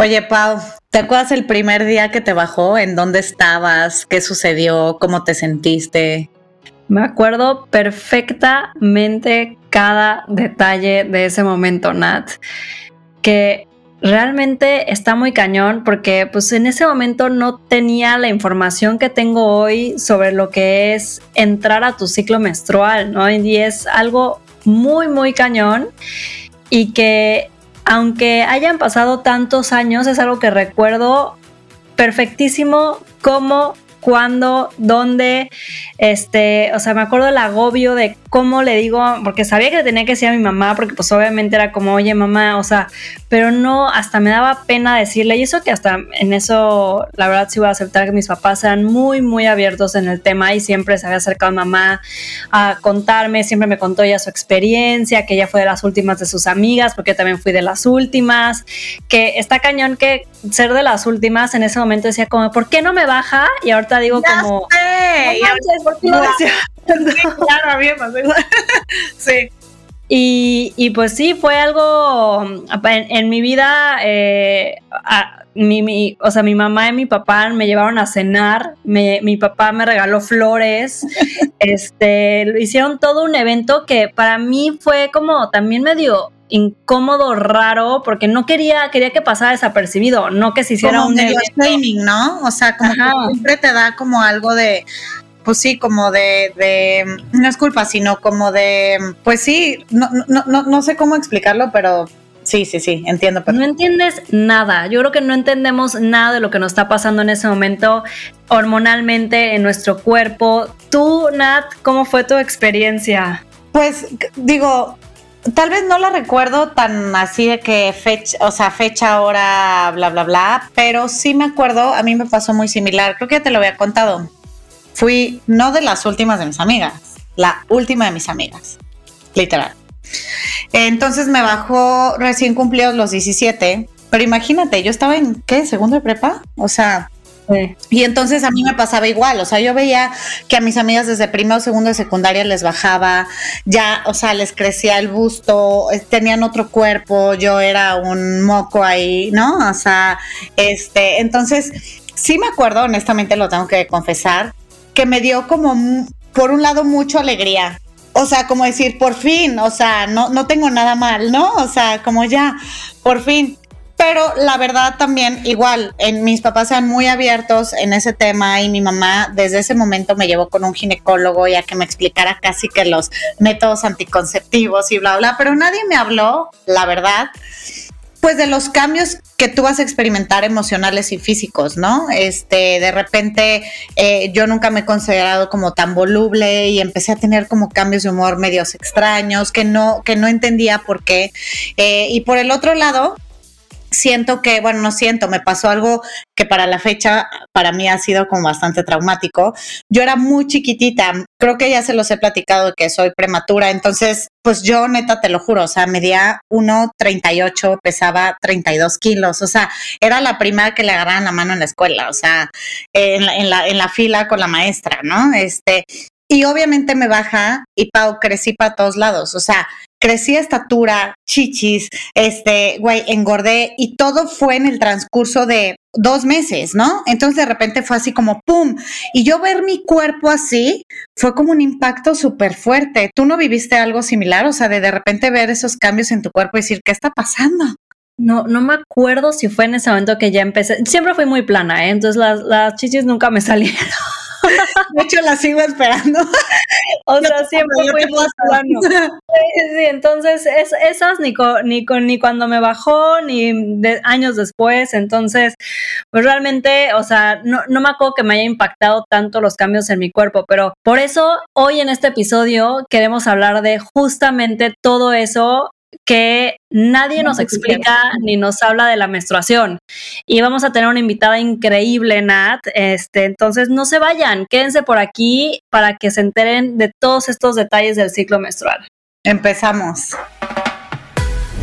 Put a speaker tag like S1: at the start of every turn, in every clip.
S1: Oye, Pau, ¿te acuerdas el primer día que te bajó? ¿En dónde estabas? ¿Qué sucedió? ¿Cómo te sentiste?
S2: Me acuerdo perfectamente cada detalle de ese momento, Nat. Que realmente está muy cañón porque pues en ese momento no tenía la información que tengo hoy sobre lo que es entrar a tu ciclo menstrual, ¿no? Y es algo muy, muy cañón y que aunque hayan pasado tantos años, es algo que recuerdo perfectísimo cómo cuándo, dónde, este, o sea, me acuerdo el agobio de cómo le digo, porque sabía que tenía que decir a mi mamá, porque pues obviamente era como, oye mamá, o sea, pero no, hasta me daba pena decirle, y eso que hasta en eso, la verdad sí voy a aceptar que mis papás eran muy, muy abiertos en el tema y siempre se había acercado a mamá a contarme, siempre me contó ya su experiencia, que ella fue de las últimas de sus amigas, porque yo también fui de las últimas, que está cañón que ser de las últimas en ese momento decía como, ¿por qué no me baja? Y ahorita digo como... claro, a mí sí. Y, y, pues sí, fue algo en, mi vida, eh, mi, o sea, mi mamá y mi papá me llevaron a cenar, mi papá me regaló flores, este, hicieron todo un evento que para mí fue como también medio incómodo, raro, porque no quería, quería que pasara desapercibido, no que se hiciera un
S1: medio evento. ¿no? O sea, como que siempre te da como algo de, pues sí, como de, de, no es culpa, sino como de, pues sí, no, no, no, no sé cómo explicarlo, pero Sí, sí, sí, entiendo.
S2: No entiendes nada. Yo creo que no entendemos nada de lo que nos está pasando en ese momento hormonalmente en nuestro cuerpo. Tú, Nat, ¿cómo fue tu experiencia?
S1: Pues digo, tal vez no la recuerdo tan así de que fecha, o sea, fecha, hora, bla, bla, bla, pero sí me acuerdo, a mí me pasó muy similar, creo que ya te lo había contado. Fui no de las últimas de mis amigas, la última de mis amigas, literal. Entonces me bajó recién cumplidos los 17, pero imagínate, yo estaba en, ¿qué? ¿Segundo de prepa? O sea, y entonces a mí me pasaba igual, o sea, yo veía que a mis amigas desde primero o segundo de secundaria les bajaba, ya, o sea, les crecía el busto, eh, tenían otro cuerpo, yo era un moco ahí, ¿no? O sea, este, entonces, sí me acuerdo, honestamente lo tengo que confesar, que me dio como, por un lado, mucha alegría. O sea, como decir, por fin, o sea, no, no tengo nada mal, ¿no? O sea, como ya, por fin. Pero la verdad también, igual, en, mis papás eran muy abiertos en ese tema y mi mamá desde ese momento me llevó con un ginecólogo ya que me explicara casi que los métodos anticonceptivos y bla, bla, pero nadie me habló, la verdad, pues de los cambios que tú vas a experimentar emocionales y físicos, ¿no? Este, de repente eh, yo nunca me he considerado como tan voluble y empecé a tener como cambios de humor medios extraños que no, que no entendía por qué. Eh, y por el otro lado, siento que, bueno, no siento, me pasó algo que para la fecha para mí ha sido como bastante traumático. Yo era muy chiquitita, creo que ya se los he platicado que soy prematura, entonces, pues yo neta te lo juro, o sea, medía 1,38, pesaba 32 kilos, o sea, era la primera que le agarraban la mano en la escuela, o sea, en la, en la, en la fila con la maestra, ¿no? Este, y obviamente me baja y Pau, crecí para todos lados. O sea, crecí estatura, chichis, este, güey, engordé y todo fue en el transcurso de dos meses, ¿no? Entonces de repente fue así como ¡pum! Y yo ver mi cuerpo así fue como un impacto súper fuerte. ¿Tú no viviste algo similar? O sea, de de repente ver esos cambios en tu cuerpo y decir, ¿qué está pasando?
S2: No, no me acuerdo si fue en ese momento que ya empecé. Siempre fui muy plana, ¿eh? Entonces las, las chichis nunca me salieron.
S1: De hecho, la sigo esperando.
S2: o sea, siempre fui plano. Sí, entonces es, esas ni con, ni con, ni cuando me bajó, ni años después. Entonces, pues realmente, o sea, no, no me acuerdo que me haya impactado tanto los cambios en mi cuerpo, pero por eso hoy en este episodio queremos hablar de justamente todo eso que nadie nos explica ni nos habla de la menstruación. Y vamos a tener una invitada increíble, Nat. Este, entonces no se vayan, quédense por aquí para que se enteren de todos estos detalles del ciclo menstrual.
S1: Empezamos.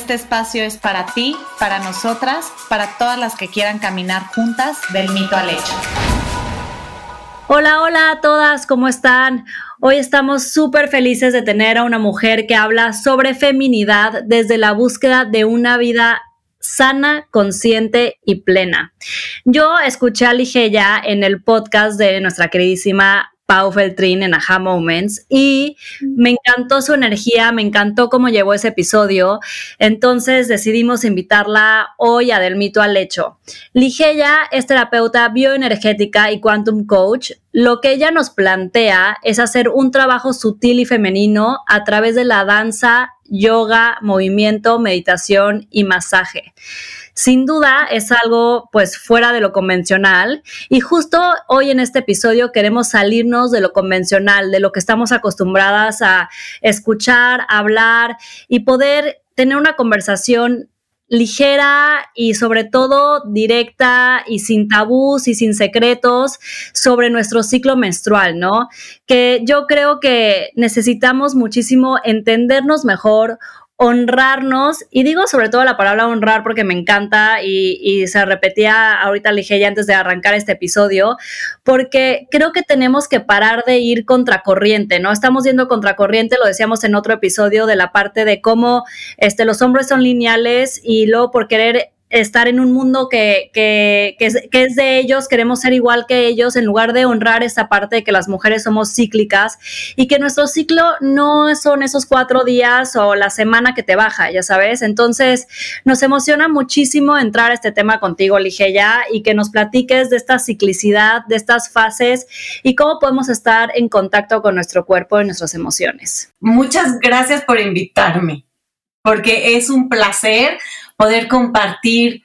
S1: Este espacio es para ti, para nosotras, para todas las que quieran caminar juntas del mito al hecho.
S2: Hola, hola a todas, ¿cómo están? Hoy estamos súper felices de tener a una mujer que habla sobre feminidad desde la búsqueda de una vida sana, consciente y plena. Yo escuché a Ligeia en el podcast de nuestra queridísima Pau Feltrin en Aha Moments y me encantó su energía, me encantó cómo llevó ese episodio. Entonces decidimos invitarla hoy a Del Mito al Hecho. Ligeia es terapeuta bioenergética y quantum coach. Lo que ella nos plantea es hacer un trabajo sutil y femenino a través de la danza, yoga, movimiento, meditación y masaje sin duda es algo pues fuera de lo convencional y justo hoy en este episodio queremos salirnos de lo convencional, de lo que estamos acostumbradas a escuchar, hablar y poder tener una conversación ligera y sobre todo directa y sin tabús y sin secretos sobre nuestro ciclo menstrual, ¿no? Que yo creo que necesitamos muchísimo entendernos mejor, honrarnos, y digo sobre todo la palabra honrar porque me encanta y, se repetía ahorita dije ya antes de arrancar este episodio, porque creo que tenemos que parar de ir contracorriente, ¿no? Estamos yendo contracorriente, lo decíamos en otro episodio de la parte de cómo este, los hombres son lineales y luego por querer estar en un mundo que, que, que, es, de ellos, queremos ser igual que ellos, en lugar de honrar esa parte de que las mujeres somos cíclicas y que nuestro ciclo no son esos cuatro días o la semana que te baja, ya sabes. Entonces, nos emociona muchísimo entrar a este tema contigo, Ligeia, y que nos platiques de esta ciclicidad, de estas fases y cómo podemos estar en contacto con nuestro cuerpo y nuestras emociones.
S3: Muchas gracias por invitarme, porque es un placer poder compartir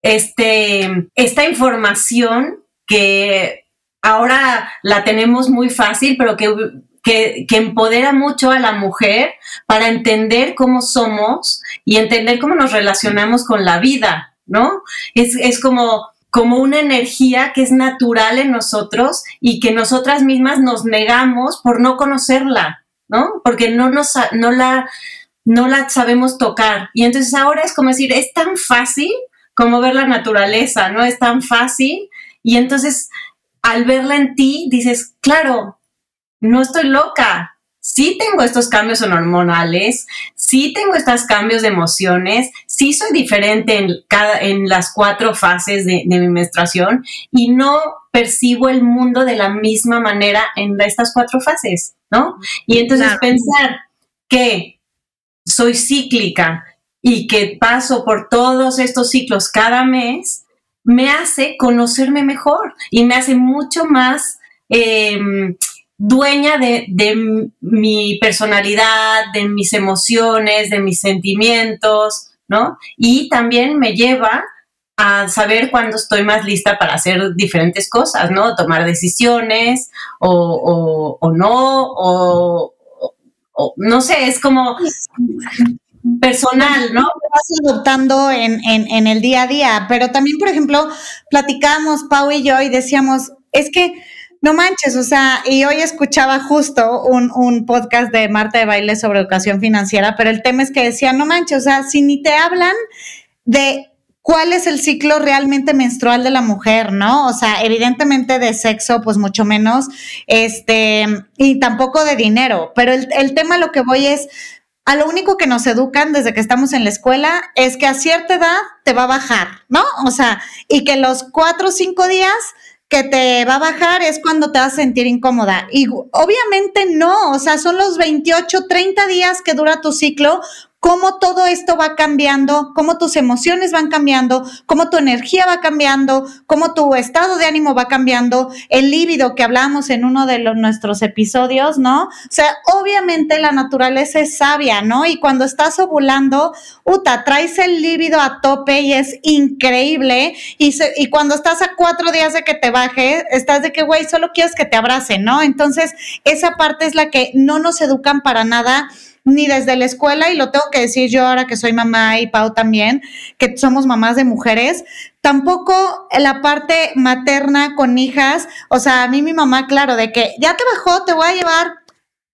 S3: este, esta información que ahora la tenemos muy fácil, pero que, que, empodera mucho a la mujer para entender cómo somos y entender cómo nos relacionamos con la vida, ¿no? Es, es como, como una energía que es natural en nosotros y que nosotras mismas nos negamos por no conocerla, ¿no? Porque no, nos, no la no la sabemos tocar. Y entonces ahora es como decir, es tan fácil como ver la naturaleza, ¿no? Es tan fácil. Y entonces al verla en ti, dices, claro, no estoy loca. Sí tengo estos cambios hormonales, sí tengo estos cambios de emociones, sí soy diferente en, cada, en las cuatro fases de, mi menstruación y no percibo el mundo de la misma manera en estas cuatro fases, ¿no? Y entonces pensar que soy cíclica y que paso por todos estos ciclos cada mes, me hace conocerme mejor y me hace mucho más em, dueña de, mi personalidad, de mis emociones, de mis sentimientos, ¿no? Y también me lleva a saber cuándo estoy más lista para hacer diferentes cosas, ¿no? Tomar decisiones o, o no, o, no sé, es como personal, ¿no?
S1: Vas adoptando en, en, el día a día, pero también, por ejemplo, platicábamos Pau y yo y decíamos, es que no manches, o sea, y hoy escuchaba justo un, un, podcast de Marta de Baile sobre educación financiera, pero el tema es que decía, no manches, o sea, si ni te hablan de cuál es el ciclo realmente menstrual de la mujer, ¿no? O sea, evidentemente de sexo, pues mucho menos, este, y tampoco de dinero, pero el, el tema lo que voy es, a lo único que nos educan desde que estamos en la escuela es que a cierta edad te va a bajar, ¿no? O sea, y que los cuatro o cinco días que te va a bajar es cuando te vas a sentir incómoda. Y obviamente no, o sea, son los 28, 30 días que dura tu ciclo cómo todo esto va cambiando, cómo tus emociones van cambiando, cómo tu energía va cambiando, cómo tu estado de ánimo va cambiando, el líbido que hablamos en uno de los, nuestros episodios, ¿no? O sea, obviamente la naturaleza es sabia, ¿no? Y cuando estás ovulando, uta, traes el líbido a tope y es increíble. Y, cuando estás a cuatro días de que te baje, estás de que, güey, solo quieres que te abracen, ¿no? Entonces, esa parte es la que no nos educan para nada ni desde la escuela, y lo tengo que decir yo ahora que soy mamá y Pau también, que somos mamás de mujeres, tampoco la parte materna con hijas, o sea, a mí mi mamá, claro, de que ya te bajó, te voy a llevar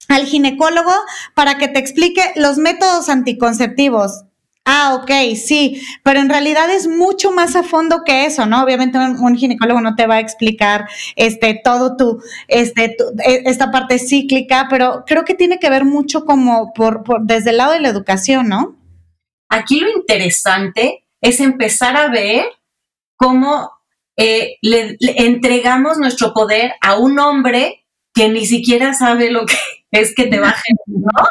S1: al ginecólogo para que te explique los métodos anticonceptivos. Ah, ok, sí, pero en realidad es mucho más a fondo que eso, ¿no? Obviamente un, ginecólogo no te va a explicar este todo tu, este, e, esta parte cíclica, pero creo que tiene que ver mucho como por, por desde el lado de la educación, ¿no?
S3: Aquí lo interesante es empezar a ver cómo eh, le, entregamos nuestro poder a un hombre que ni siquiera sabe lo que es que te bajen, ¿no?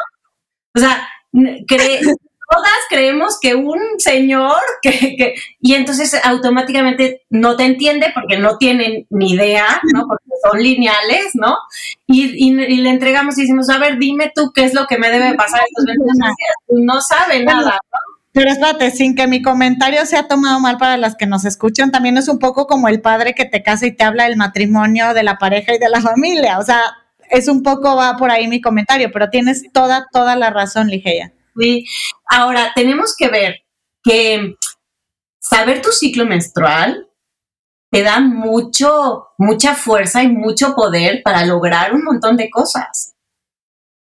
S3: O sea, cree, todas creemos que un señor que, y entonces automáticamente no te entiende porque no tienen ni idea, ¿no? Porque son lineales, ¿no? Y, le entregamos y decimos, a ver, dime tú qué es lo que me debe pasar. no sabe nada, ¿no?
S1: Pero espérate, sin que mi comentario sea tomado mal para las que nos escuchan, también es un poco como el padre que te casa y te habla del matrimonio, de la pareja y de la familia. O sea, es un poco va por ahí mi comentario, pero tienes toda, toda la razón, Ligeia.
S3: Ahora, tenemos que ver que saber tu ciclo menstrual te da mucho, mucha fuerza y mucho poder para lograr un montón de cosas.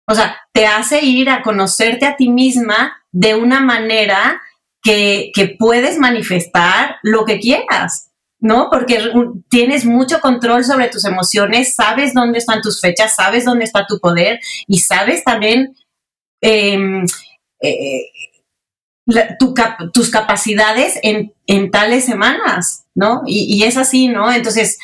S3: O sea, te hace ir a conocerte a ti misma de una manera que, que puedes manifestar lo que quieras, ¿no? Porque tienes mucho control sobre tus emociones, sabes dónde están tus fechas, sabes dónde está tu poder y sabes también eh, eh, tus capacidades en, tales semanas, ¿no? Y, es así, ¿no? Entonces,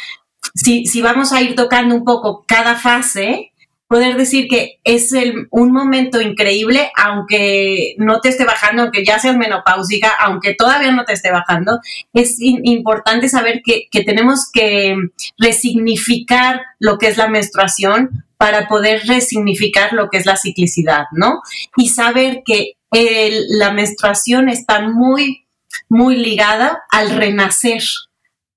S3: si, si, vamos a ir tocando un poco cada fase, poder decir que es un momento increíble, aunque no te esté bajando, aunque ya seas menopáusica, aunque todavía no te esté bajando, es importante saber que, que tenemos que resignificar lo que es la menstruación para poder resignificar lo que es la ciclicidad, ¿no? Y saber que la menstruación está muy, muy ligada al renacer,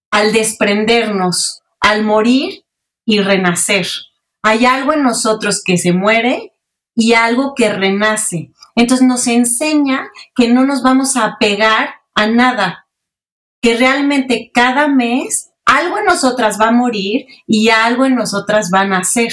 S3: al desprendernos, al morir y renacer. Hay algo en nosotros que se muere y algo que renace. Entonces nos enseña que no nos vamos a pegar a nada, que realmente cada mes algo en nosotras va a morir y algo en nosotras va a nacer.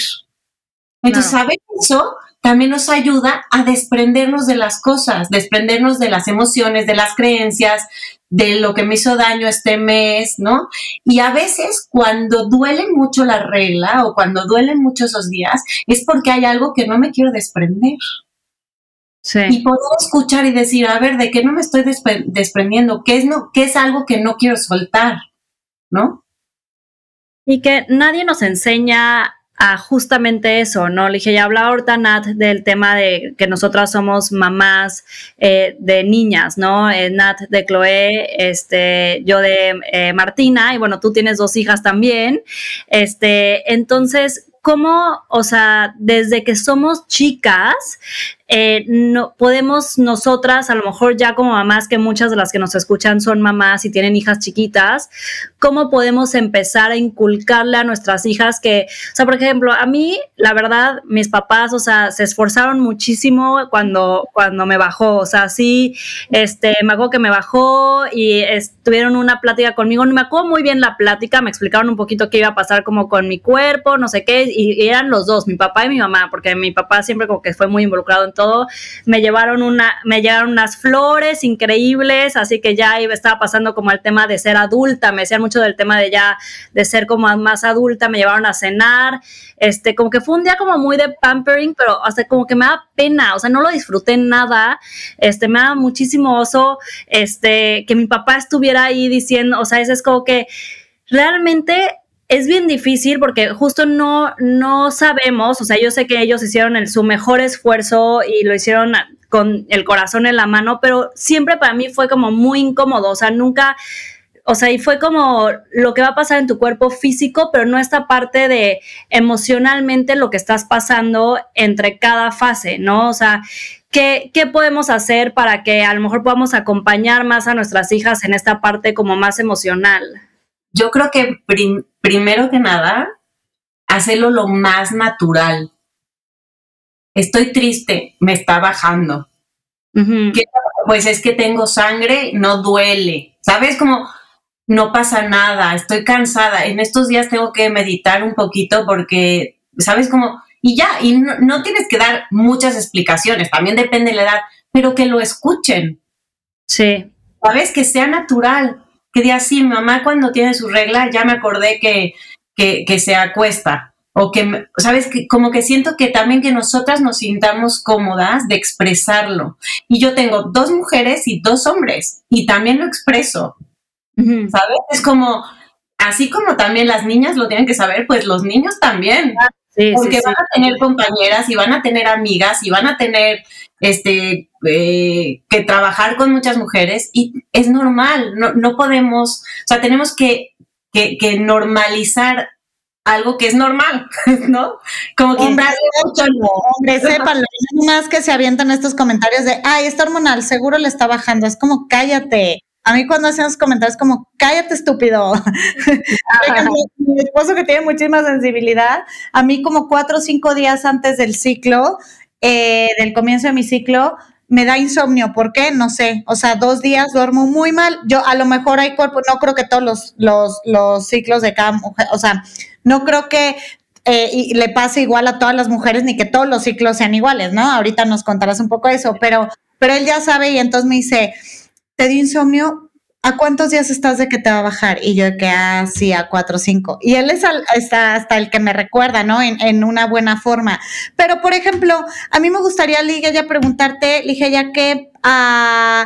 S3: Entonces, saber eso también nos ayuda a desprendernos de las cosas, desprendernos de las emociones, de las creencias, de lo que me hizo daño este mes, ¿no? Y a veces cuando duele mucho la regla o cuando duelen mucho esos días, es porque hay algo que no me quiero desprender. Sí. Y poder escuchar y decir, a ver, ¿de qué no me estoy desprendiendo? ¿Qué es, no, ¿Qué es algo que no quiero soltar? ¿No?
S2: Y que nadie nos enseña a justamente eso, ¿no? Le dije, ya hablaba ahorita Nat del tema de que nosotras somos mamás eh, de niñas, ¿no? Eh, Nat de Chloe, este, yo de eh, Martina, y bueno, tú tienes dos hijas también. Este, entonces, ¿cómo, o sea, desde que somos chicas, eh, no, podemos nosotras, a lo mejor ya como mamás, que muchas de las que nos escuchan son mamás y tienen hijas chiquitas, ¿cómo podemos empezar a inculcarle a nuestras hijas que, o sea, por ejemplo, a mí, la verdad, mis papás, o sea, se esforzaron muchísimo cuando, cuando me bajó, o sea, sí, este, me acuerdo que me bajó y estuvieron una plática conmigo, no me acuerdo muy bien la plática, me explicaron un poquito qué iba a pasar como con mi cuerpo, no sé qué, y, y eran los dos, mi papá y mi mamá, porque mi papá siempre como que fue muy involucrado en todo me llevaron una, me llevaron unas flores increíbles, así que ya estaba pasando como el tema de ser adulta, me decían mucho del tema de ya, de ser como más adulta, me llevaron a cenar, este, como que fue un día como muy de pampering, pero hasta como que me da pena, o sea, no lo disfruté nada, este, me da muchísimo oso, este, que mi papá estuviera ahí diciendo, o sea, es como que realmente es bien difícil porque justo no, no sabemos, o sea, yo sé que ellos hicieron el, su mejor esfuerzo y lo hicieron con el corazón en la mano, pero siempre para mí fue como muy incómodo, o sea, nunca o sea, y fue como lo que va a pasar en tu cuerpo físico, pero no esta parte de emocionalmente lo que estás pasando entre cada fase, ¿no? O sea, ¿qué, qué podemos hacer para que a lo mejor podamos acompañar más a nuestras hijas en esta parte como más emocional?
S3: Yo creo que primero que nada, hacerlo lo más natural. Estoy triste, me está bajando. Pues es que tengo sangre, no duele. ¿Sabes? Como no pasa nada, estoy cansada, en estos días tengo que meditar un poquito porque, ¿sabes cómo? Y ya, y no, tienes que dar muchas explicaciones, también depende de la edad, pero que lo escuchen.
S2: Sí.
S3: ¿Sabes? Que sea natural, que diga, sí, mamá cuando tiene su regla ya me acordé que, que, que se acuesta. O que, ¿sabes? Que como que siento que también que nosotras nos sintamos cómodas de expresarlo. Y yo tengo dos mujeres y dos hombres, y también lo expreso. ¿sabes? Es como, así como también las niñas lo tienen que saber, pues los niños también. Porque van a tener compañeras y van a tener amigas y van a tener este eh, que trabajar con muchas mujeres y es normal, no, no podemos, o sea, tenemos que, que, que normalizar algo que es normal, ¿no?
S1: Como que hombre, mucho, hombre, sépanlo, más que se avientan estos comentarios de, ay, está hormonal, seguro le está bajando, es como cállate, a mí cuando hacen los comentarios como, cállate estúpido. mi esposo que tiene muchísima sensibilidad, a mí como cuatro o cinco días antes del ciclo, eh, del comienzo de mi ciclo, me da insomnio. ¿Por qué? No sé. O sea, dos días duermo muy mal. Yo a lo mejor hay cuerpo, no creo que todos los, los, los ciclos de cada mujer, o sea, no creo que eh, y le pase igual a todas las mujeres ni que todos los ciclos sean iguales, ¿no? Ahorita nos contarás un poco eso, pero, pero él ya sabe y entonces me dice, te dio insomnio, ¿a cuántos días estás de que te va a bajar? Y yo que, ah, sí, a cuatro o cinco. Y él es está hasta el que me recuerda, ¿no? En, una buena forma. Pero, por ejemplo, a mí me gustaría, Ligia, ya preguntarte, Ligia, ya que, ah,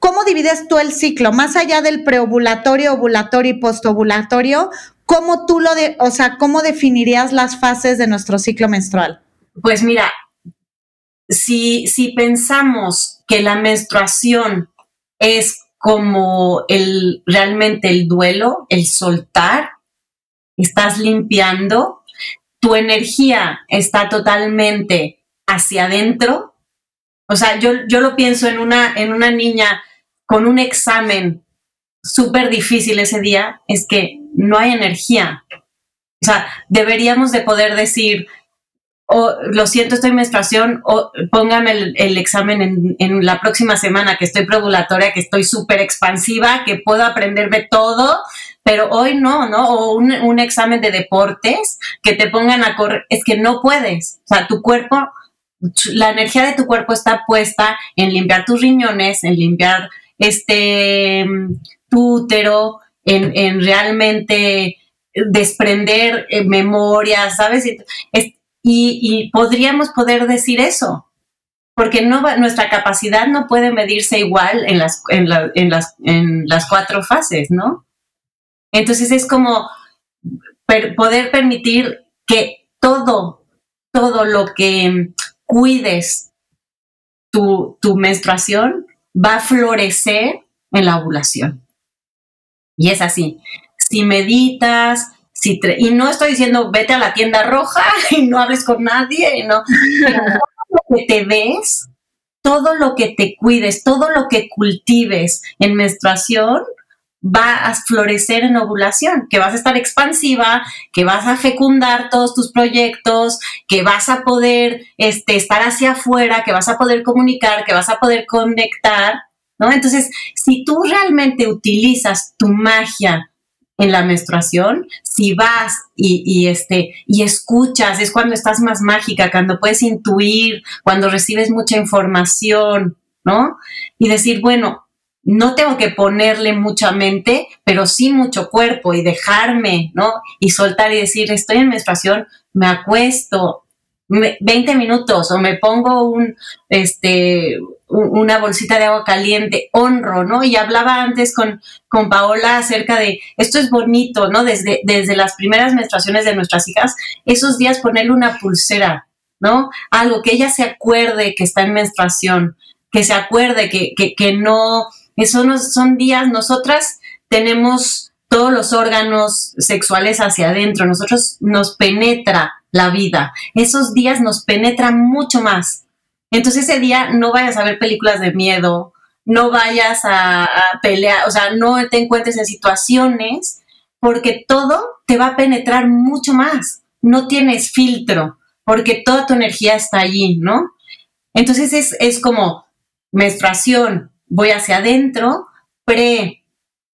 S1: ¿cómo divides tú el ciclo? Más allá del preovulatorio, ovulatorio y postovulatorio, ¿cómo tú lo, de, o sea, cómo definirías las fases de nuestro ciclo menstrual?
S3: Pues mira, si, si pensamos que la menstruación es como el realmente el duelo, el soltar, estás limpiando, tu energía está totalmente hacia adentro. O sea, yo, yo lo pienso en una, en una niña con un examen súper difícil ese día, es que no hay energía. O sea, deberíamos de poder decir, o lo siento, estoy en menstruación, o póngame el, examen en, la próxima semana, que estoy preovulatoria, que estoy súper expansiva, que puedo aprenderme todo, pero hoy no, ¿no? O un, examen de deportes, que te pongan a correr, es que no puedes, o sea, tu cuerpo, la energía de tu cuerpo está puesta en limpiar tus riñones, en limpiar este, tu útero, en, en realmente desprender eh, memorias, ¿sabes? Es, y, podríamos poder decir eso, porque no nuestra capacidad no puede medirse igual en las, en, las, en las cuatro fases, ¿no? Entonces es como poder permitir que todo, todo lo que cuides tu, tu menstruación va a florecer en la ovulación. Y es así. Si meditas, y no estoy diciendo vete a la tienda roja y no hables con nadie, no. todo lo que te ves, todo lo que te cuides, todo lo que cultives en menstruación va a florecer en ovulación, que vas a estar expansiva, que vas a fecundar todos tus proyectos, que vas a poder este, estar hacia afuera, que vas a poder comunicar, que vas a poder conectar, ¿no? Entonces, si tú realmente utilizas tu magia en la menstruación, si vas y, este, y escuchas, es cuando estás más mágica, cuando puedes intuir, cuando recibes mucha información, ¿no? Y decir, bueno, no tengo que ponerle mucha mente, pero sí mucho cuerpo y dejarme, ¿no? Y soltar y decir, estoy en menstruación, me acuesto, 20 minutos o me pongo un, este, una bolsita de agua caliente, honro, ¿no? Y hablaba antes con, con Paola acerca de esto es bonito, ¿no? Desde, desde las primeras menstruaciones de nuestras hijas, esos días ponerle una pulsera, ¿no? Algo que ella se acuerde que está en menstruación, que se acuerde que, que, que no, esos son días, nosotras tenemos todos los órganos sexuales hacia adentro, nosotros nos penetra la vida, esos días nos penetran mucho más. Entonces ese día no vayas a ver películas de miedo, no vayas a, pelear, o sea, no te encuentres en situaciones porque todo te va a penetrar mucho más, no tienes filtro, porque toda tu energía está allí, ¿no? Entonces es, es como menstruación, voy hacia adentro, pre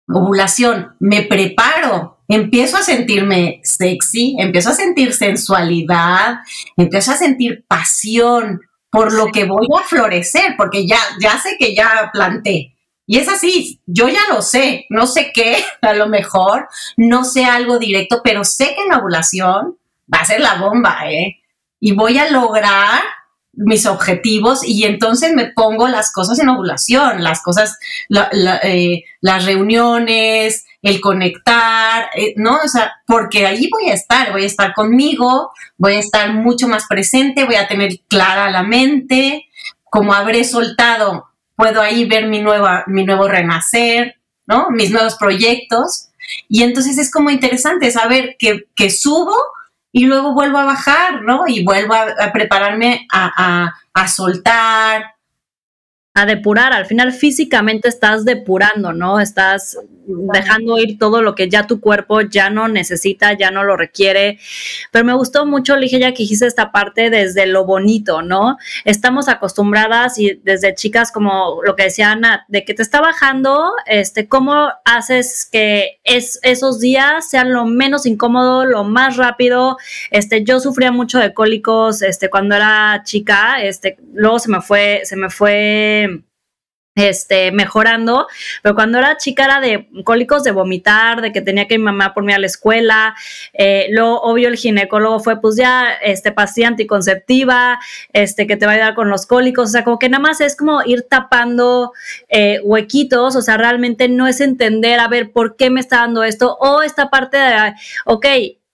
S3: ovulación, me preparo, empiezo a sentirme sexy, empiezo a sentir sensualidad, empiezo a sentir pasión por lo que voy a florecer, porque ya, ya sé que ya planté. Y es así, yo ya lo sé, no sé qué, a lo mejor, no sé algo directo, pero sé que en la ovulación va a ser la bomba, ¿eh? Y voy a lograr mis objetivos y entonces me pongo las cosas en ovulación, las cosas, eh, las reuniones, el conectar, eh, ¿no? O sea, porque ahí voy a estar, voy a estar conmigo, voy a estar mucho más presente, voy a tener clara la mente, como habré soltado, puedo ahí ver mi, nueva, mi nuevo renacer, ¿no? Mis nuevos proyectos. Y entonces es como interesante saber que, que subo y luego vuelvo a bajar, ¿no? Y vuelvo a, prepararme a, a, soltar.
S2: A depurar, al final físicamente estás depurando, ¿no? Estás dejando ir todo lo que ya tu cuerpo ya no necesita, ya no lo requiere. Pero me gustó mucho, dije ya que dijiste esta parte desde lo bonito, ¿no? Estamos acostumbradas y desde chicas, como lo que decía Ana, de que te está bajando, este, ¿cómo haces que es, esos días sean lo menos incómodo, lo más rápido? Este, yo sufría mucho de cólicos, este, cuando era chica, este, luego se me fue, se me fue este, mejorando, pero cuando era chica era de cólicos de vomitar, de que tenía que ir mamá por mí a la escuela, eh, luego obvio el ginecólogo fue pues ya, este, pastilla anticonceptiva, este, que te va a ayudar con los cólicos, o sea, como que nada más es como ir tapando eh, huequitos, o sea, realmente no es entender, a ver, ¿por qué me está dando esto? O esta parte de, ok,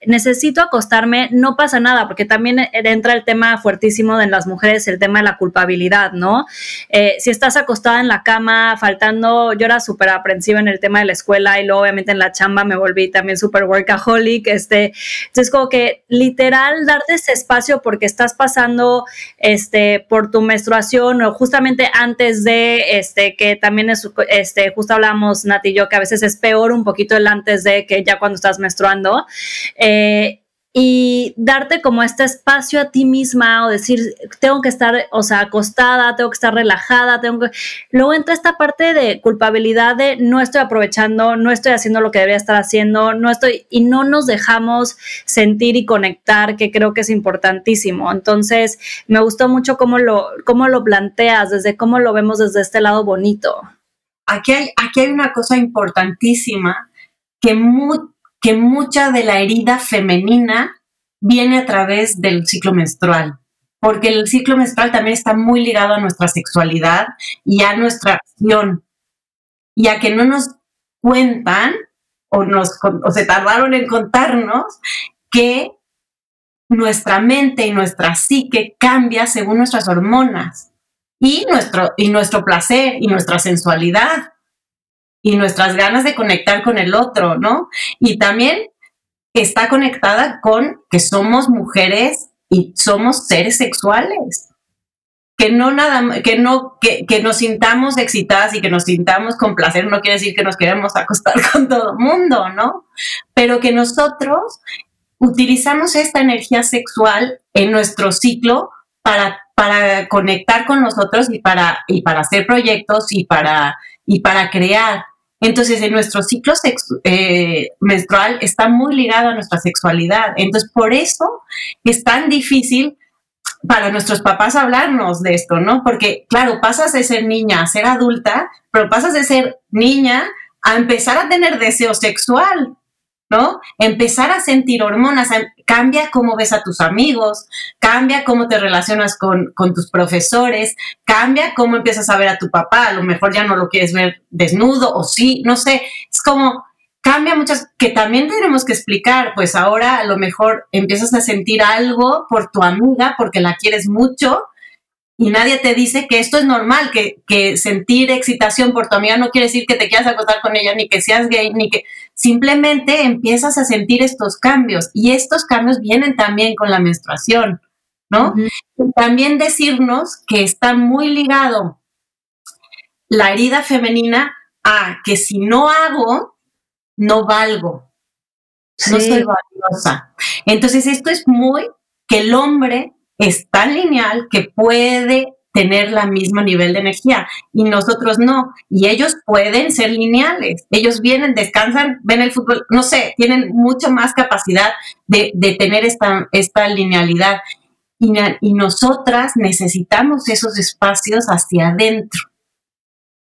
S2: necesito acostarme, no pasa nada, porque también entra el tema fuertísimo de las mujeres, el tema de la culpabilidad, ¿no? Eh, si estás acostada en la cama, faltando, yo era súper aprensiva en el tema de la escuela y luego obviamente en la chamba me volví también súper workaholic, este, entonces como que literal darte ese espacio porque estás pasando, este, por tu menstruación o justamente antes de, este, que también es, este, justo hablamos Nati y yo, que a veces es peor un poquito el antes de que ya cuando estás menstruando, eh, y darte como este espacio a ti misma o decir, tengo que estar, o sea, acostada, tengo que estar relajada, tengo que... Luego entra esta parte de culpabilidad de no estoy aprovechando, no estoy haciendo lo que debería estar haciendo, no estoy, y no nos dejamos sentir y conectar, que creo que es importantísimo. Entonces, me gustó mucho cómo lo, cómo lo planteas, desde cómo lo vemos desde este lado bonito.
S3: Aquí hay, aquí hay una cosa importantísima que muy, que mucha de la herida femenina viene a través del ciclo menstrual, porque el ciclo menstrual también está muy ligado a nuestra sexualidad y a nuestra acción, y a que no nos cuentan o, nos, o se tardaron en contarnos que nuestra mente y nuestra psique cambia según nuestras hormonas y nuestro, y nuestro placer y nuestra sensualidad y nuestras ganas de conectar con el otro, ¿no? Y también está conectada con que somos mujeres y somos seres sexuales. Que no nada, que no, que, que nos sintamos excitadas y que nos sintamos con placer no quiere decir que nos queremos acostar con todo el mundo, ¿no? Pero que nosotros utilizamos esta energía sexual en nuestro ciclo para, para conectar con nosotros y para, y para hacer proyectos y para, y para crear. Entonces, en nuestro ciclo eh, menstrual está muy ligado a nuestra sexualidad. Entonces, por eso es tan difícil para nuestros papás hablarnos de esto, ¿no? Porque, claro, pasas de ser niña a ser adulta, pero pasas de ser niña a empezar a tener deseo sexual. ¿No? Empezar a sentir hormonas, cambia cómo ves a tus amigos, cambia cómo te relacionas con, tus profesores, cambia cómo empiezas a ver a tu papá, a lo mejor ya no lo quieres ver desnudo o sí, no sé, es como cambia muchas que también tenemos que explicar, pues ahora a lo mejor empiezas a sentir algo por tu amiga porque la quieres mucho y nadie te dice que esto es normal, que, que, sentir excitación por tu amiga no quiere decir que te quieras acostar con ella, ni que seas gay, ni que simplemente empiezas a sentir estos cambios y estos cambios vienen también con la menstruación, ¿no? También decirnos que está muy ligado la herida femenina a que si no hago, no valgo, no soy valiosa. Entonces esto es muy que el hombre es tan lineal que puede tener la misma nivel de energía y nosotros no. Y ellos pueden ser lineales. Ellos vienen, descansan, ven el fútbol, no sé, tienen mucho más capacidad de, tener esta, esta linealidad. Y, y nosotras necesitamos esos espacios hacia adentro,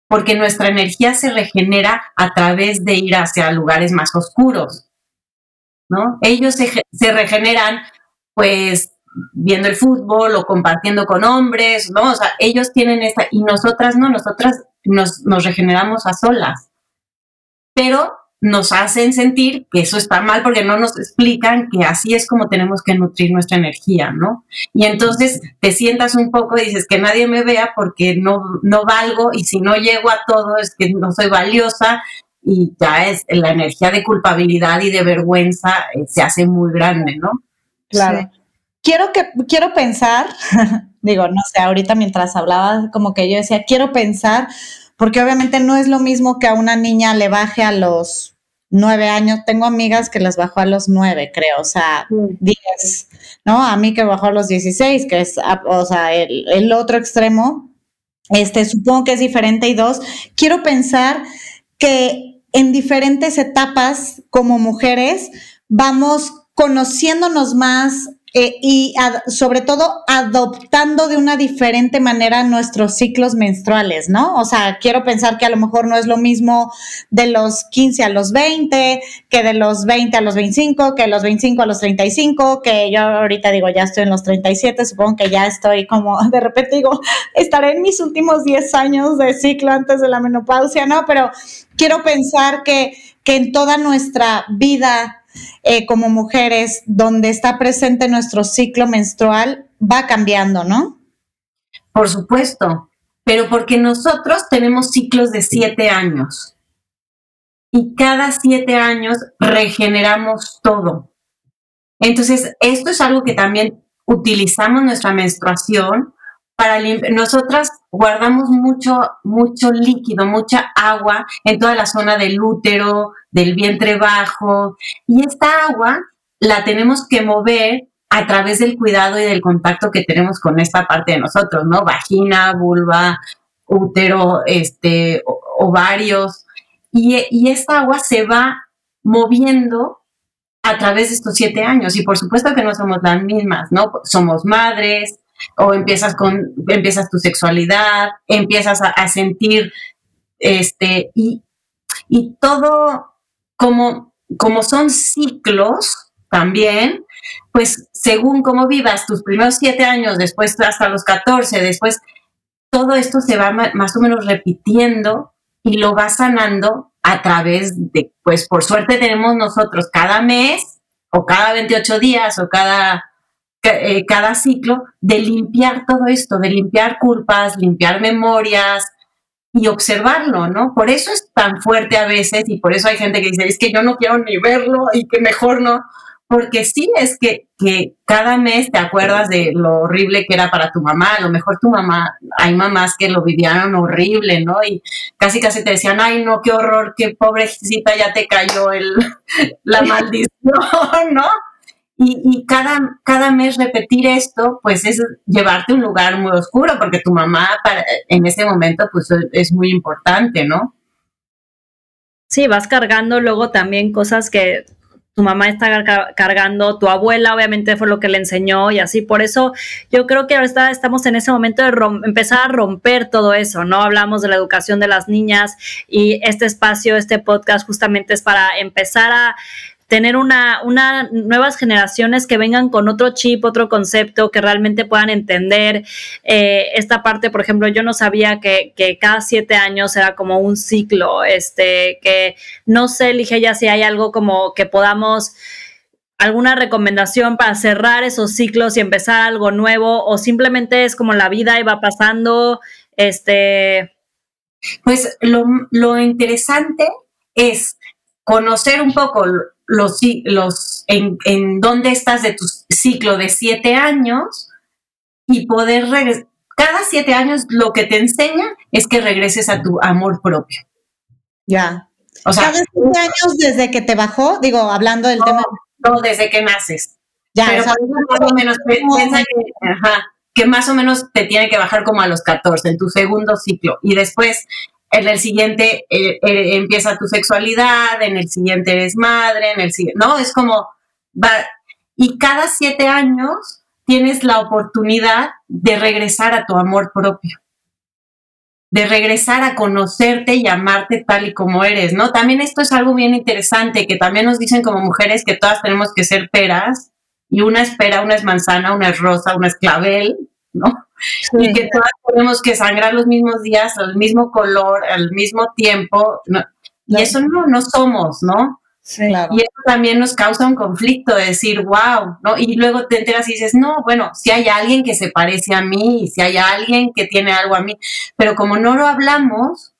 S3: porque nuestra energía se regenera a través de ir hacia lugares más oscuros. ¿no? Ellos se, se regeneran pues viendo el fútbol o compartiendo con hombres, ¿no? O sea, ellos tienen esta, y nosotras no, nosotras nos, nos regeneramos a solas. Pero nos hacen sentir que eso está mal porque no nos explican que así es como tenemos que nutrir nuestra energía, ¿no? Y entonces te sientas un poco y dices que nadie me vea porque no, no valgo y si no llego a todo es que no soy valiosa y ya es la energía de culpabilidad y de vergüenza eh, se hace muy grande, ¿no?
S1: Claro quiero que, quiero pensar, digo, no sé, ahorita mientras hablaba, como que yo decía, quiero pensar, porque obviamente no es lo mismo que a una niña le baje a los nueve años. Tengo amigas que les bajó a los nueve, creo, o sea, diez, ¿no? A mí que bajó a los dieciséis, que es, o sea, el, el otro extremo. Este, supongo que es diferente. Y dos, quiero pensar que en diferentes etapas como mujeres vamos conociéndonos más, eh, y sobre todo adoptando de una diferente manera nuestros ciclos menstruales, ¿no? O sea, quiero pensar que a lo mejor no es lo mismo de los 15 a los 20, que de los 20 a los 25, que de los 25 a los 35, que yo ahorita digo, ya estoy en los 37, supongo que ya estoy como, de repente digo, estaré en mis últimos 10 años de ciclo antes de la menopausia, ¿no? Pero quiero pensar que, que en toda nuestra vida eh, como mujeres, donde está presente nuestro ciclo menstrual, va cambiando, ¿no?
S3: Por supuesto, pero porque nosotros tenemos ciclos de siete años y cada siete años regeneramos todo. Entonces, esto es algo que también utilizamos nuestra menstruación para. Nosotras guardamos mucho, mucho líquido, mucha agua en toda la zona del útero, del vientre bajo, y esta agua la tenemos que mover a través del cuidado y del contacto que tenemos con esta parte de nosotros, ¿no? Vagina, vulva, útero, este, ovarios, y esta agua se va moviendo a través de estos siete años. Y por supuesto que no somos las mismas, ¿no? Somos madres, o empiezas con, empiezas tu sexualidad, empiezas a, sentir, este, y, y todo como, como son ciclos también, pues según cómo vivas tus primeros siete años, después hasta los 14, después todo esto se va más o menos repitiendo y lo va sanando a través de, pues por suerte tenemos nosotros cada mes o cada 28 días o cada eh, cada ciclo de limpiar todo esto, de limpiar culpas, limpiar memorias y observarlo, ¿no? Por eso es tan fuerte a veces y por eso hay gente que dice, es que yo no quiero ni verlo y que mejor no, porque sí es que, que cada mes te acuerdas de lo horrible que era para tu mamá, a lo mejor tu mamá, hay mamás que lo vivían horrible, ¿no? Y casi casi te decían, ay, no, qué horror, qué pobrecita, ya te cayó el, la maldición, ¿no? Y, cada, cada mes repetir esto, pues es llevarte a un lugar muy oscuro, porque tu mamá en ese momento, pues es muy importante, ¿no?
S2: Sí, vas cargando luego también cosas que tu mamá está cargando, tu abuela obviamente fue lo que le enseñó y así. Por eso yo creo que ahora estamos en ese momento de empezar a romper todo eso, ¿no? Hablamos de la educación de las niñas y este espacio, este podcast justamente es para empezar a tener una, una, nuevas generaciones que vengan con otro chip, otro concepto, que realmente puedan entender eh, esta parte. Por ejemplo, yo no sabía que, que, cada siete años era como un ciclo, este, que no sé, elige ya si hay algo como que podamos alguna recomendación para cerrar esos ciclos y empezar algo nuevo o simplemente es como la vida y va pasando, este...
S3: Pues lo, lo interesante es conocer un poco los, los en, en dónde estás de tu ciclo de siete años y poder regresar. Cada siete años lo que te enseña es que regreses a tu amor propio.
S1: Ya. O sea, cada siete años desde que te bajó, digo, hablando del tema.
S3: No, desde que naces. Ya, Pero más o menos piensa que, ajá, que más o menos te tiene que bajar como a los 14, en tu segundo ciclo. Y después en el siguiente eh, eh, empieza tu sexualidad, en el siguiente eres madre, en el siguiente, ¿no? Es como, va, y cada siete años tienes la oportunidad de regresar a tu amor propio, de regresar a conocerte y amarte tal y como eres, ¿no? También esto es algo bien interesante, que también nos dicen como mujeres que todas tenemos que ser peras, y una es pera, una es manzana, una es rosa, una es clavel, ¿no? Y que todas tenemos que sangrar los mismos días, al mismo color, al mismo tiempo. Y eso no, no somos, ¿no? Y eso también nos causa un conflicto de decir, wow, ¿no? Y luego te enteras y dices, no, bueno, si hay alguien que se parece a mí, si hay alguien que tiene algo a mí, pero como no lo hablamos,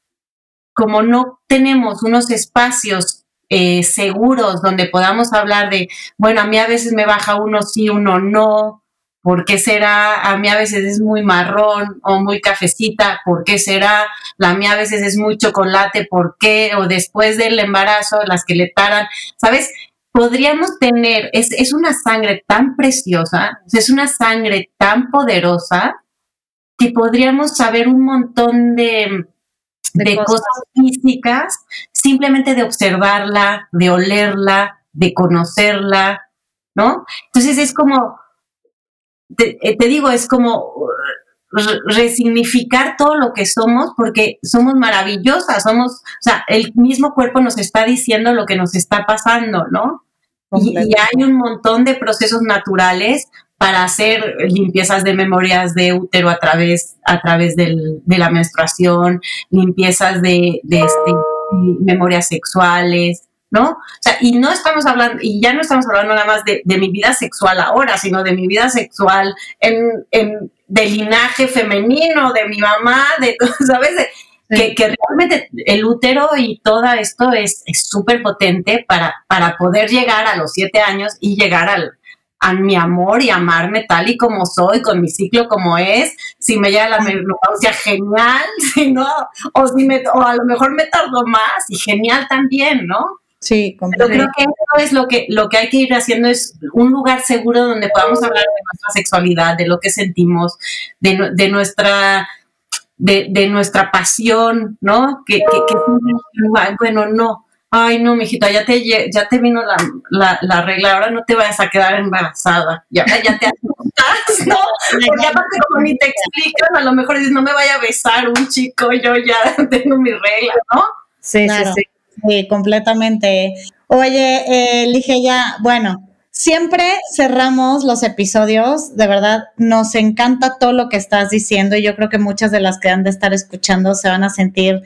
S3: como no tenemos unos espacios eh, seguros donde podamos hablar de, bueno, a mí a veces me baja uno sí, uno no, ¿Por qué será? A mí a veces es muy marrón o muy cafecita. ¿Por qué será? La mía a veces es muy chocolate. ¿Por qué? O después del embarazo, las que le taran. ¿Sabes? Podríamos tener, es, es una sangre tan preciosa, es una sangre tan poderosa que podríamos saber un montón de, de, cosas. cosas físicas, simplemente de observarla, de olerla, de conocerla, ¿no? Entonces es como, eh, te, digo, es como resignificar todo lo que somos porque somos maravillosas, somos, o sea, el mismo cuerpo nos está diciendo lo que nos está pasando, ¿no? Y, hay un montón de procesos naturales para hacer limpiezas de memorias de útero a través, a través del, de la menstruación, limpiezas de, de este, memorias sexuales, ¿no? O sea, y no estamos hablando, y ya no estamos hablando nada más de, mi vida sexual ahora, sino de mi vida sexual en, en de linaje femenino, de mi mamá, de, ¿sabes? que, que, realmente el útero y todo esto es súper potente para, para poder llegar a los siete años y llegar al, a mi amor y amarme tal y como soy, con mi ciclo como es. Si me llega la menopausia, genial, si no, o, si me, o a lo mejor me tardo más y genial también, ¿no?
S1: Sí,
S3: Pero creo que eso es lo que, lo que hay que ir haciendo, es un lugar seguro donde podamos hablar de nuestra sexualidad, de lo que sentimos, de, de nuestra... De, de, nuestra pasión, ¿no? Que, que, que, bueno, no, ay, no, mijita, ya te, ya te vino la, la, la, regla, ahora no te vayas a quedar embarazada, ya, ya te asustas, ¿no? Porque aparte como ni te explican, a lo mejor dices, no me vaya a besar un chico, yo ya tengo mi regla, ¿no?
S1: Sí, sí, sí. Sí, completamente. Oye, eh, ya, bueno, siempre cerramos los episodios, de verdad, nos encanta todo lo que estás diciendo y yo creo que muchas de las que han de estar escuchando se van a sentir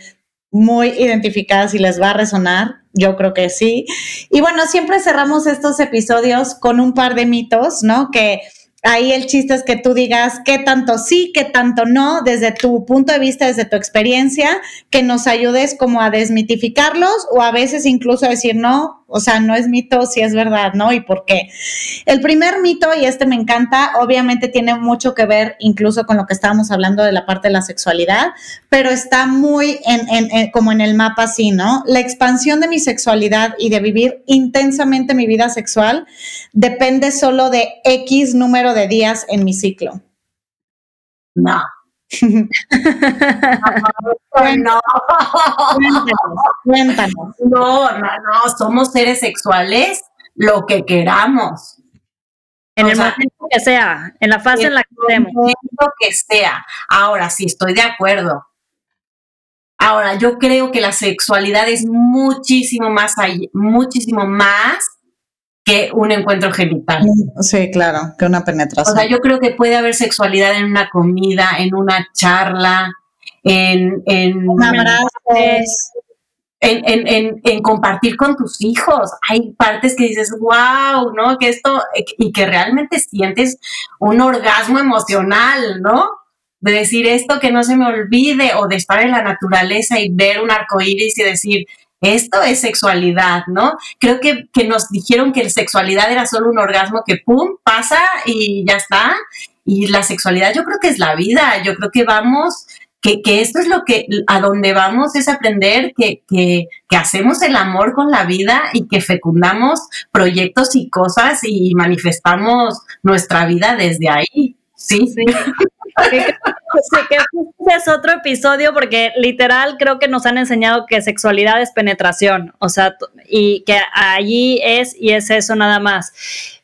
S1: muy identificadas y les va a resonar. Yo creo que sí. Y bueno, siempre cerramos estos episodios con un par de mitos, ¿no? Que ahí el chiste es que tú digas qué tanto sí, qué tanto no, desde tu punto de vista, desde tu experiencia, que nos ayudes como a desmitificarlos o a veces incluso a decir no, o sea, no es mito, si es verdad, ¿no? ¿Y por qué? El primer mito, y este me encanta, obviamente tiene mucho que ver incluso con lo que estábamos hablando de la parte de la sexualidad, pero está muy en, como en el mapa así, ¿no? La expansión de mi sexualidad y de vivir intensamente mi vida sexual depende solo de X número de días en mi ciclo.
S3: No. no. Cuéntanos, No, no, no, somos seres sexuales lo que queramos.
S2: En el momento que sea, en la fase en la que estemos. En el
S3: momento que sea. Ahora sí, estoy de acuerdo. Ahora, yo creo que la sexualidad es muchísimo más, muchísimo más que un encuentro genital.
S1: Sí, claro, que una penetración.
S3: O sea, yo creo que puede haber sexualidad en una comida, en una charla, en, en
S1: un abrazo,
S3: en, compartir con tus hijos. Hay partes que dices, wow, ¿no? Que esto, y que realmente sientes un orgasmo emocional, ¿no? De decir esto que no se me olvide, o de estar en la naturaleza y ver un arco iris y decir, esto es sexualidad, ¿no? Creo que, que nos dijeron que la sexualidad era solo un orgasmo que pum, pasa y ya está. Y la sexualidad yo creo que es la vida, yo creo que vamos que, que, esto es lo que a donde vamos es aprender que, que, que, hacemos el amor con la vida y que fecundamos proyectos y cosas y manifestamos nuestra vida desde ahí. Sí,
S2: sí. Que es otro episodio porque literal creo que nos han enseñado que sexualidad es penetración, o sea, y que allí es y es eso nada más.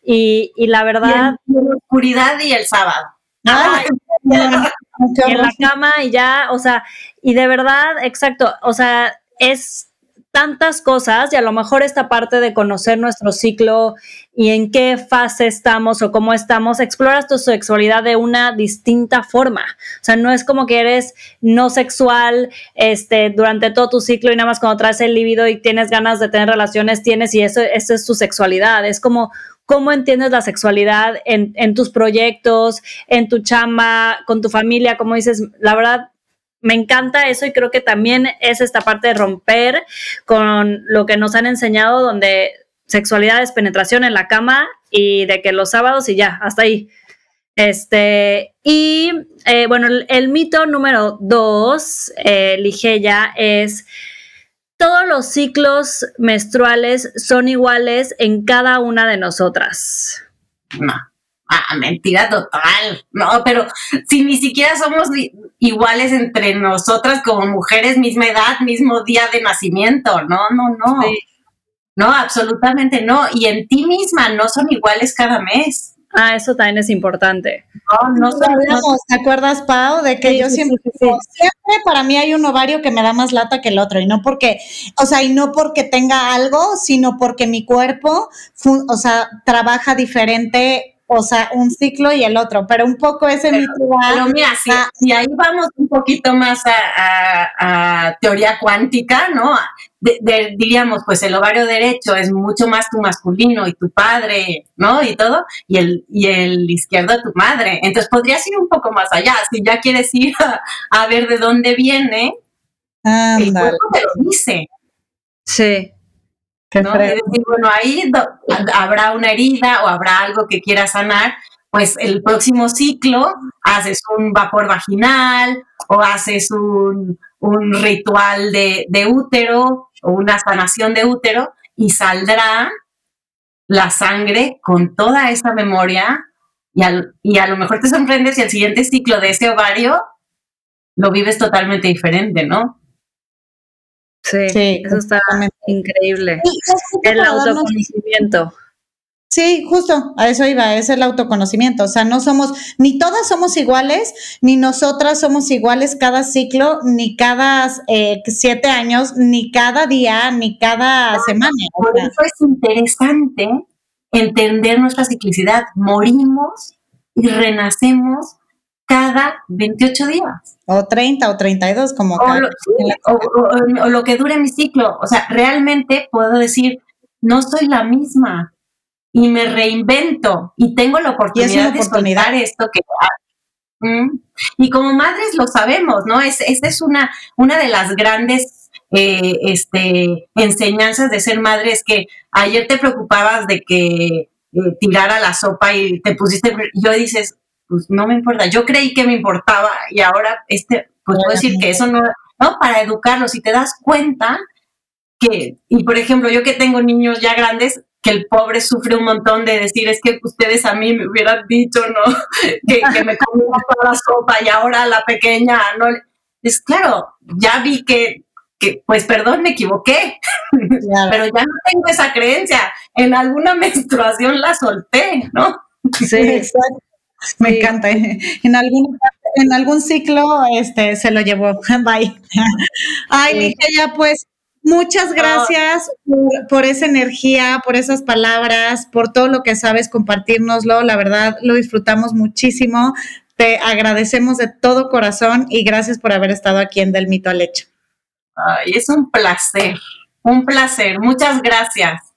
S2: Y, y la verdad...
S3: Y, la oscuridad y el sábado.
S2: Ay, y en la cama y ya, o sea, y de verdad, exacto, o sea, es tantas cosas y a lo mejor esta parte de conocer nuestro ciclo y en qué fase estamos o cómo estamos, exploras tu sexualidad de una distinta forma. O sea, no es como que eres no sexual este, durante todo tu ciclo y nada más cuando traes el líbido y tienes ganas de tener relaciones, tienes y eso, eso es tu sexualidad. Es como cómo entiendes la sexualidad en, en tus proyectos, en tu chamba, con tu familia, como dices, la verdad, me encanta eso y creo que también es esta parte de romper con lo que nos han enseñado donde sexualidad es penetración en la cama y de que los sábados y ya, hasta ahí. Este, y eh, bueno, el, mito número dos, eh, Ligeia, es todos los ciclos menstruales son iguales en cada una de nosotras.
S3: No. Ah, mentira total. No, pero si ni siquiera somos iguales entre nosotras como mujeres, misma edad, mismo día de nacimiento. No, no, no. No, absolutamente no. Y en ti misma no son iguales cada mes.
S2: Ah, eso también es importante.
S1: No, no, no ¿te acuerdas, Pau? De que yo siempre, siempre para mí hay un ovario que me da más lata que el otro, y no porque, o sea, y no porque tenga algo, sino porque mi cuerpo, o sea, trabaja diferente o sea, un ciclo y el otro, pero un poco ese
S3: pero, Pero mira, si, ahí vamos un poquito más a, teoría cuántica, ¿no? diríamos, pues el ovario derecho es mucho más tu masculino y tu padre, ¿no? Y todo, y el, y el izquierdo tu madre. Entonces podrías ir un poco más allá. Si ya quieres ir a, ver de dónde viene, el cuerpo te lo dice.
S2: Sí.
S3: ¿No? decir, bueno, ahí habrá una herida o habrá algo que quiera sanar, pues el próximo ciclo haces un vapor vaginal o haces un, ritual de, útero o una sanación de útero y saldrá la sangre con toda esa memoria y, y a lo mejor te sorprendes y el siguiente ciclo de ese ovario lo vives totalmente diferente, ¿no?
S2: Sí, eso está increíble. el autoconocimiento.
S1: Sí, justo, a eso iba, es el autoconocimiento. O sea, no somos, ni todas somos iguales, ni nosotras somos iguales cada ciclo, ni cada eh, siete años, ni cada día, ni cada semana.
S3: Por eso es interesante entender nuestra ciclicidad. Morimos y renacemos cada 28 días.
S1: O 30 o 32, como
S3: o lo, o, lo que dure mi ciclo. O sea, realmente puedo decir, no soy la misma y me reinvento y tengo la oportunidad, de soltar esto que... ¿Mm? Y como madres lo sabemos, ¿no? Es, esa es una, una de las grandes eh, este, enseñanzas de ser madre, es que ayer te preocupabas de que eh, tirara la sopa y te pusiste, yo dices, pues no me importa. Yo creí que me importaba y ahora este, pues puedo decir que eso no, no, para educarlos, si te das cuenta que, y por ejemplo, yo que tengo niños ya grandes, que el pobre sufre un montón de decir, es que ustedes a mí me hubieran dicho, ¿no? que, que me comía toda la sopa y ahora la pequeña, ¿no? Es claro, ya vi que, que pues perdón, me equivoqué, pero ya no tengo esa creencia. En alguna menstruación la solté, ¿no?
S1: Sí, exacto. Me encanta. En algún, en algún ciclo este, se lo llevó. Bye. Ay, ya pues muchas gracias por, esa energía, por esas palabras, por todo lo que sabes compartirnoslo. La verdad, lo disfrutamos muchísimo. Te agradecemos de todo corazón y gracias por haber estado aquí en Del Mito al Hecho.
S3: Ay, es un placer, un placer. Muchas gracias.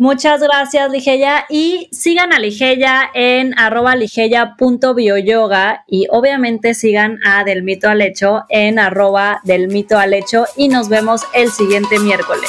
S2: Muchas gracias, Ligeia. Y sigan a Ligeia en arroba ligeia.bioyoga y obviamente sigan a Del Mito al Hecho en arroba del Mito al Hecho y nos vemos el siguiente miércoles.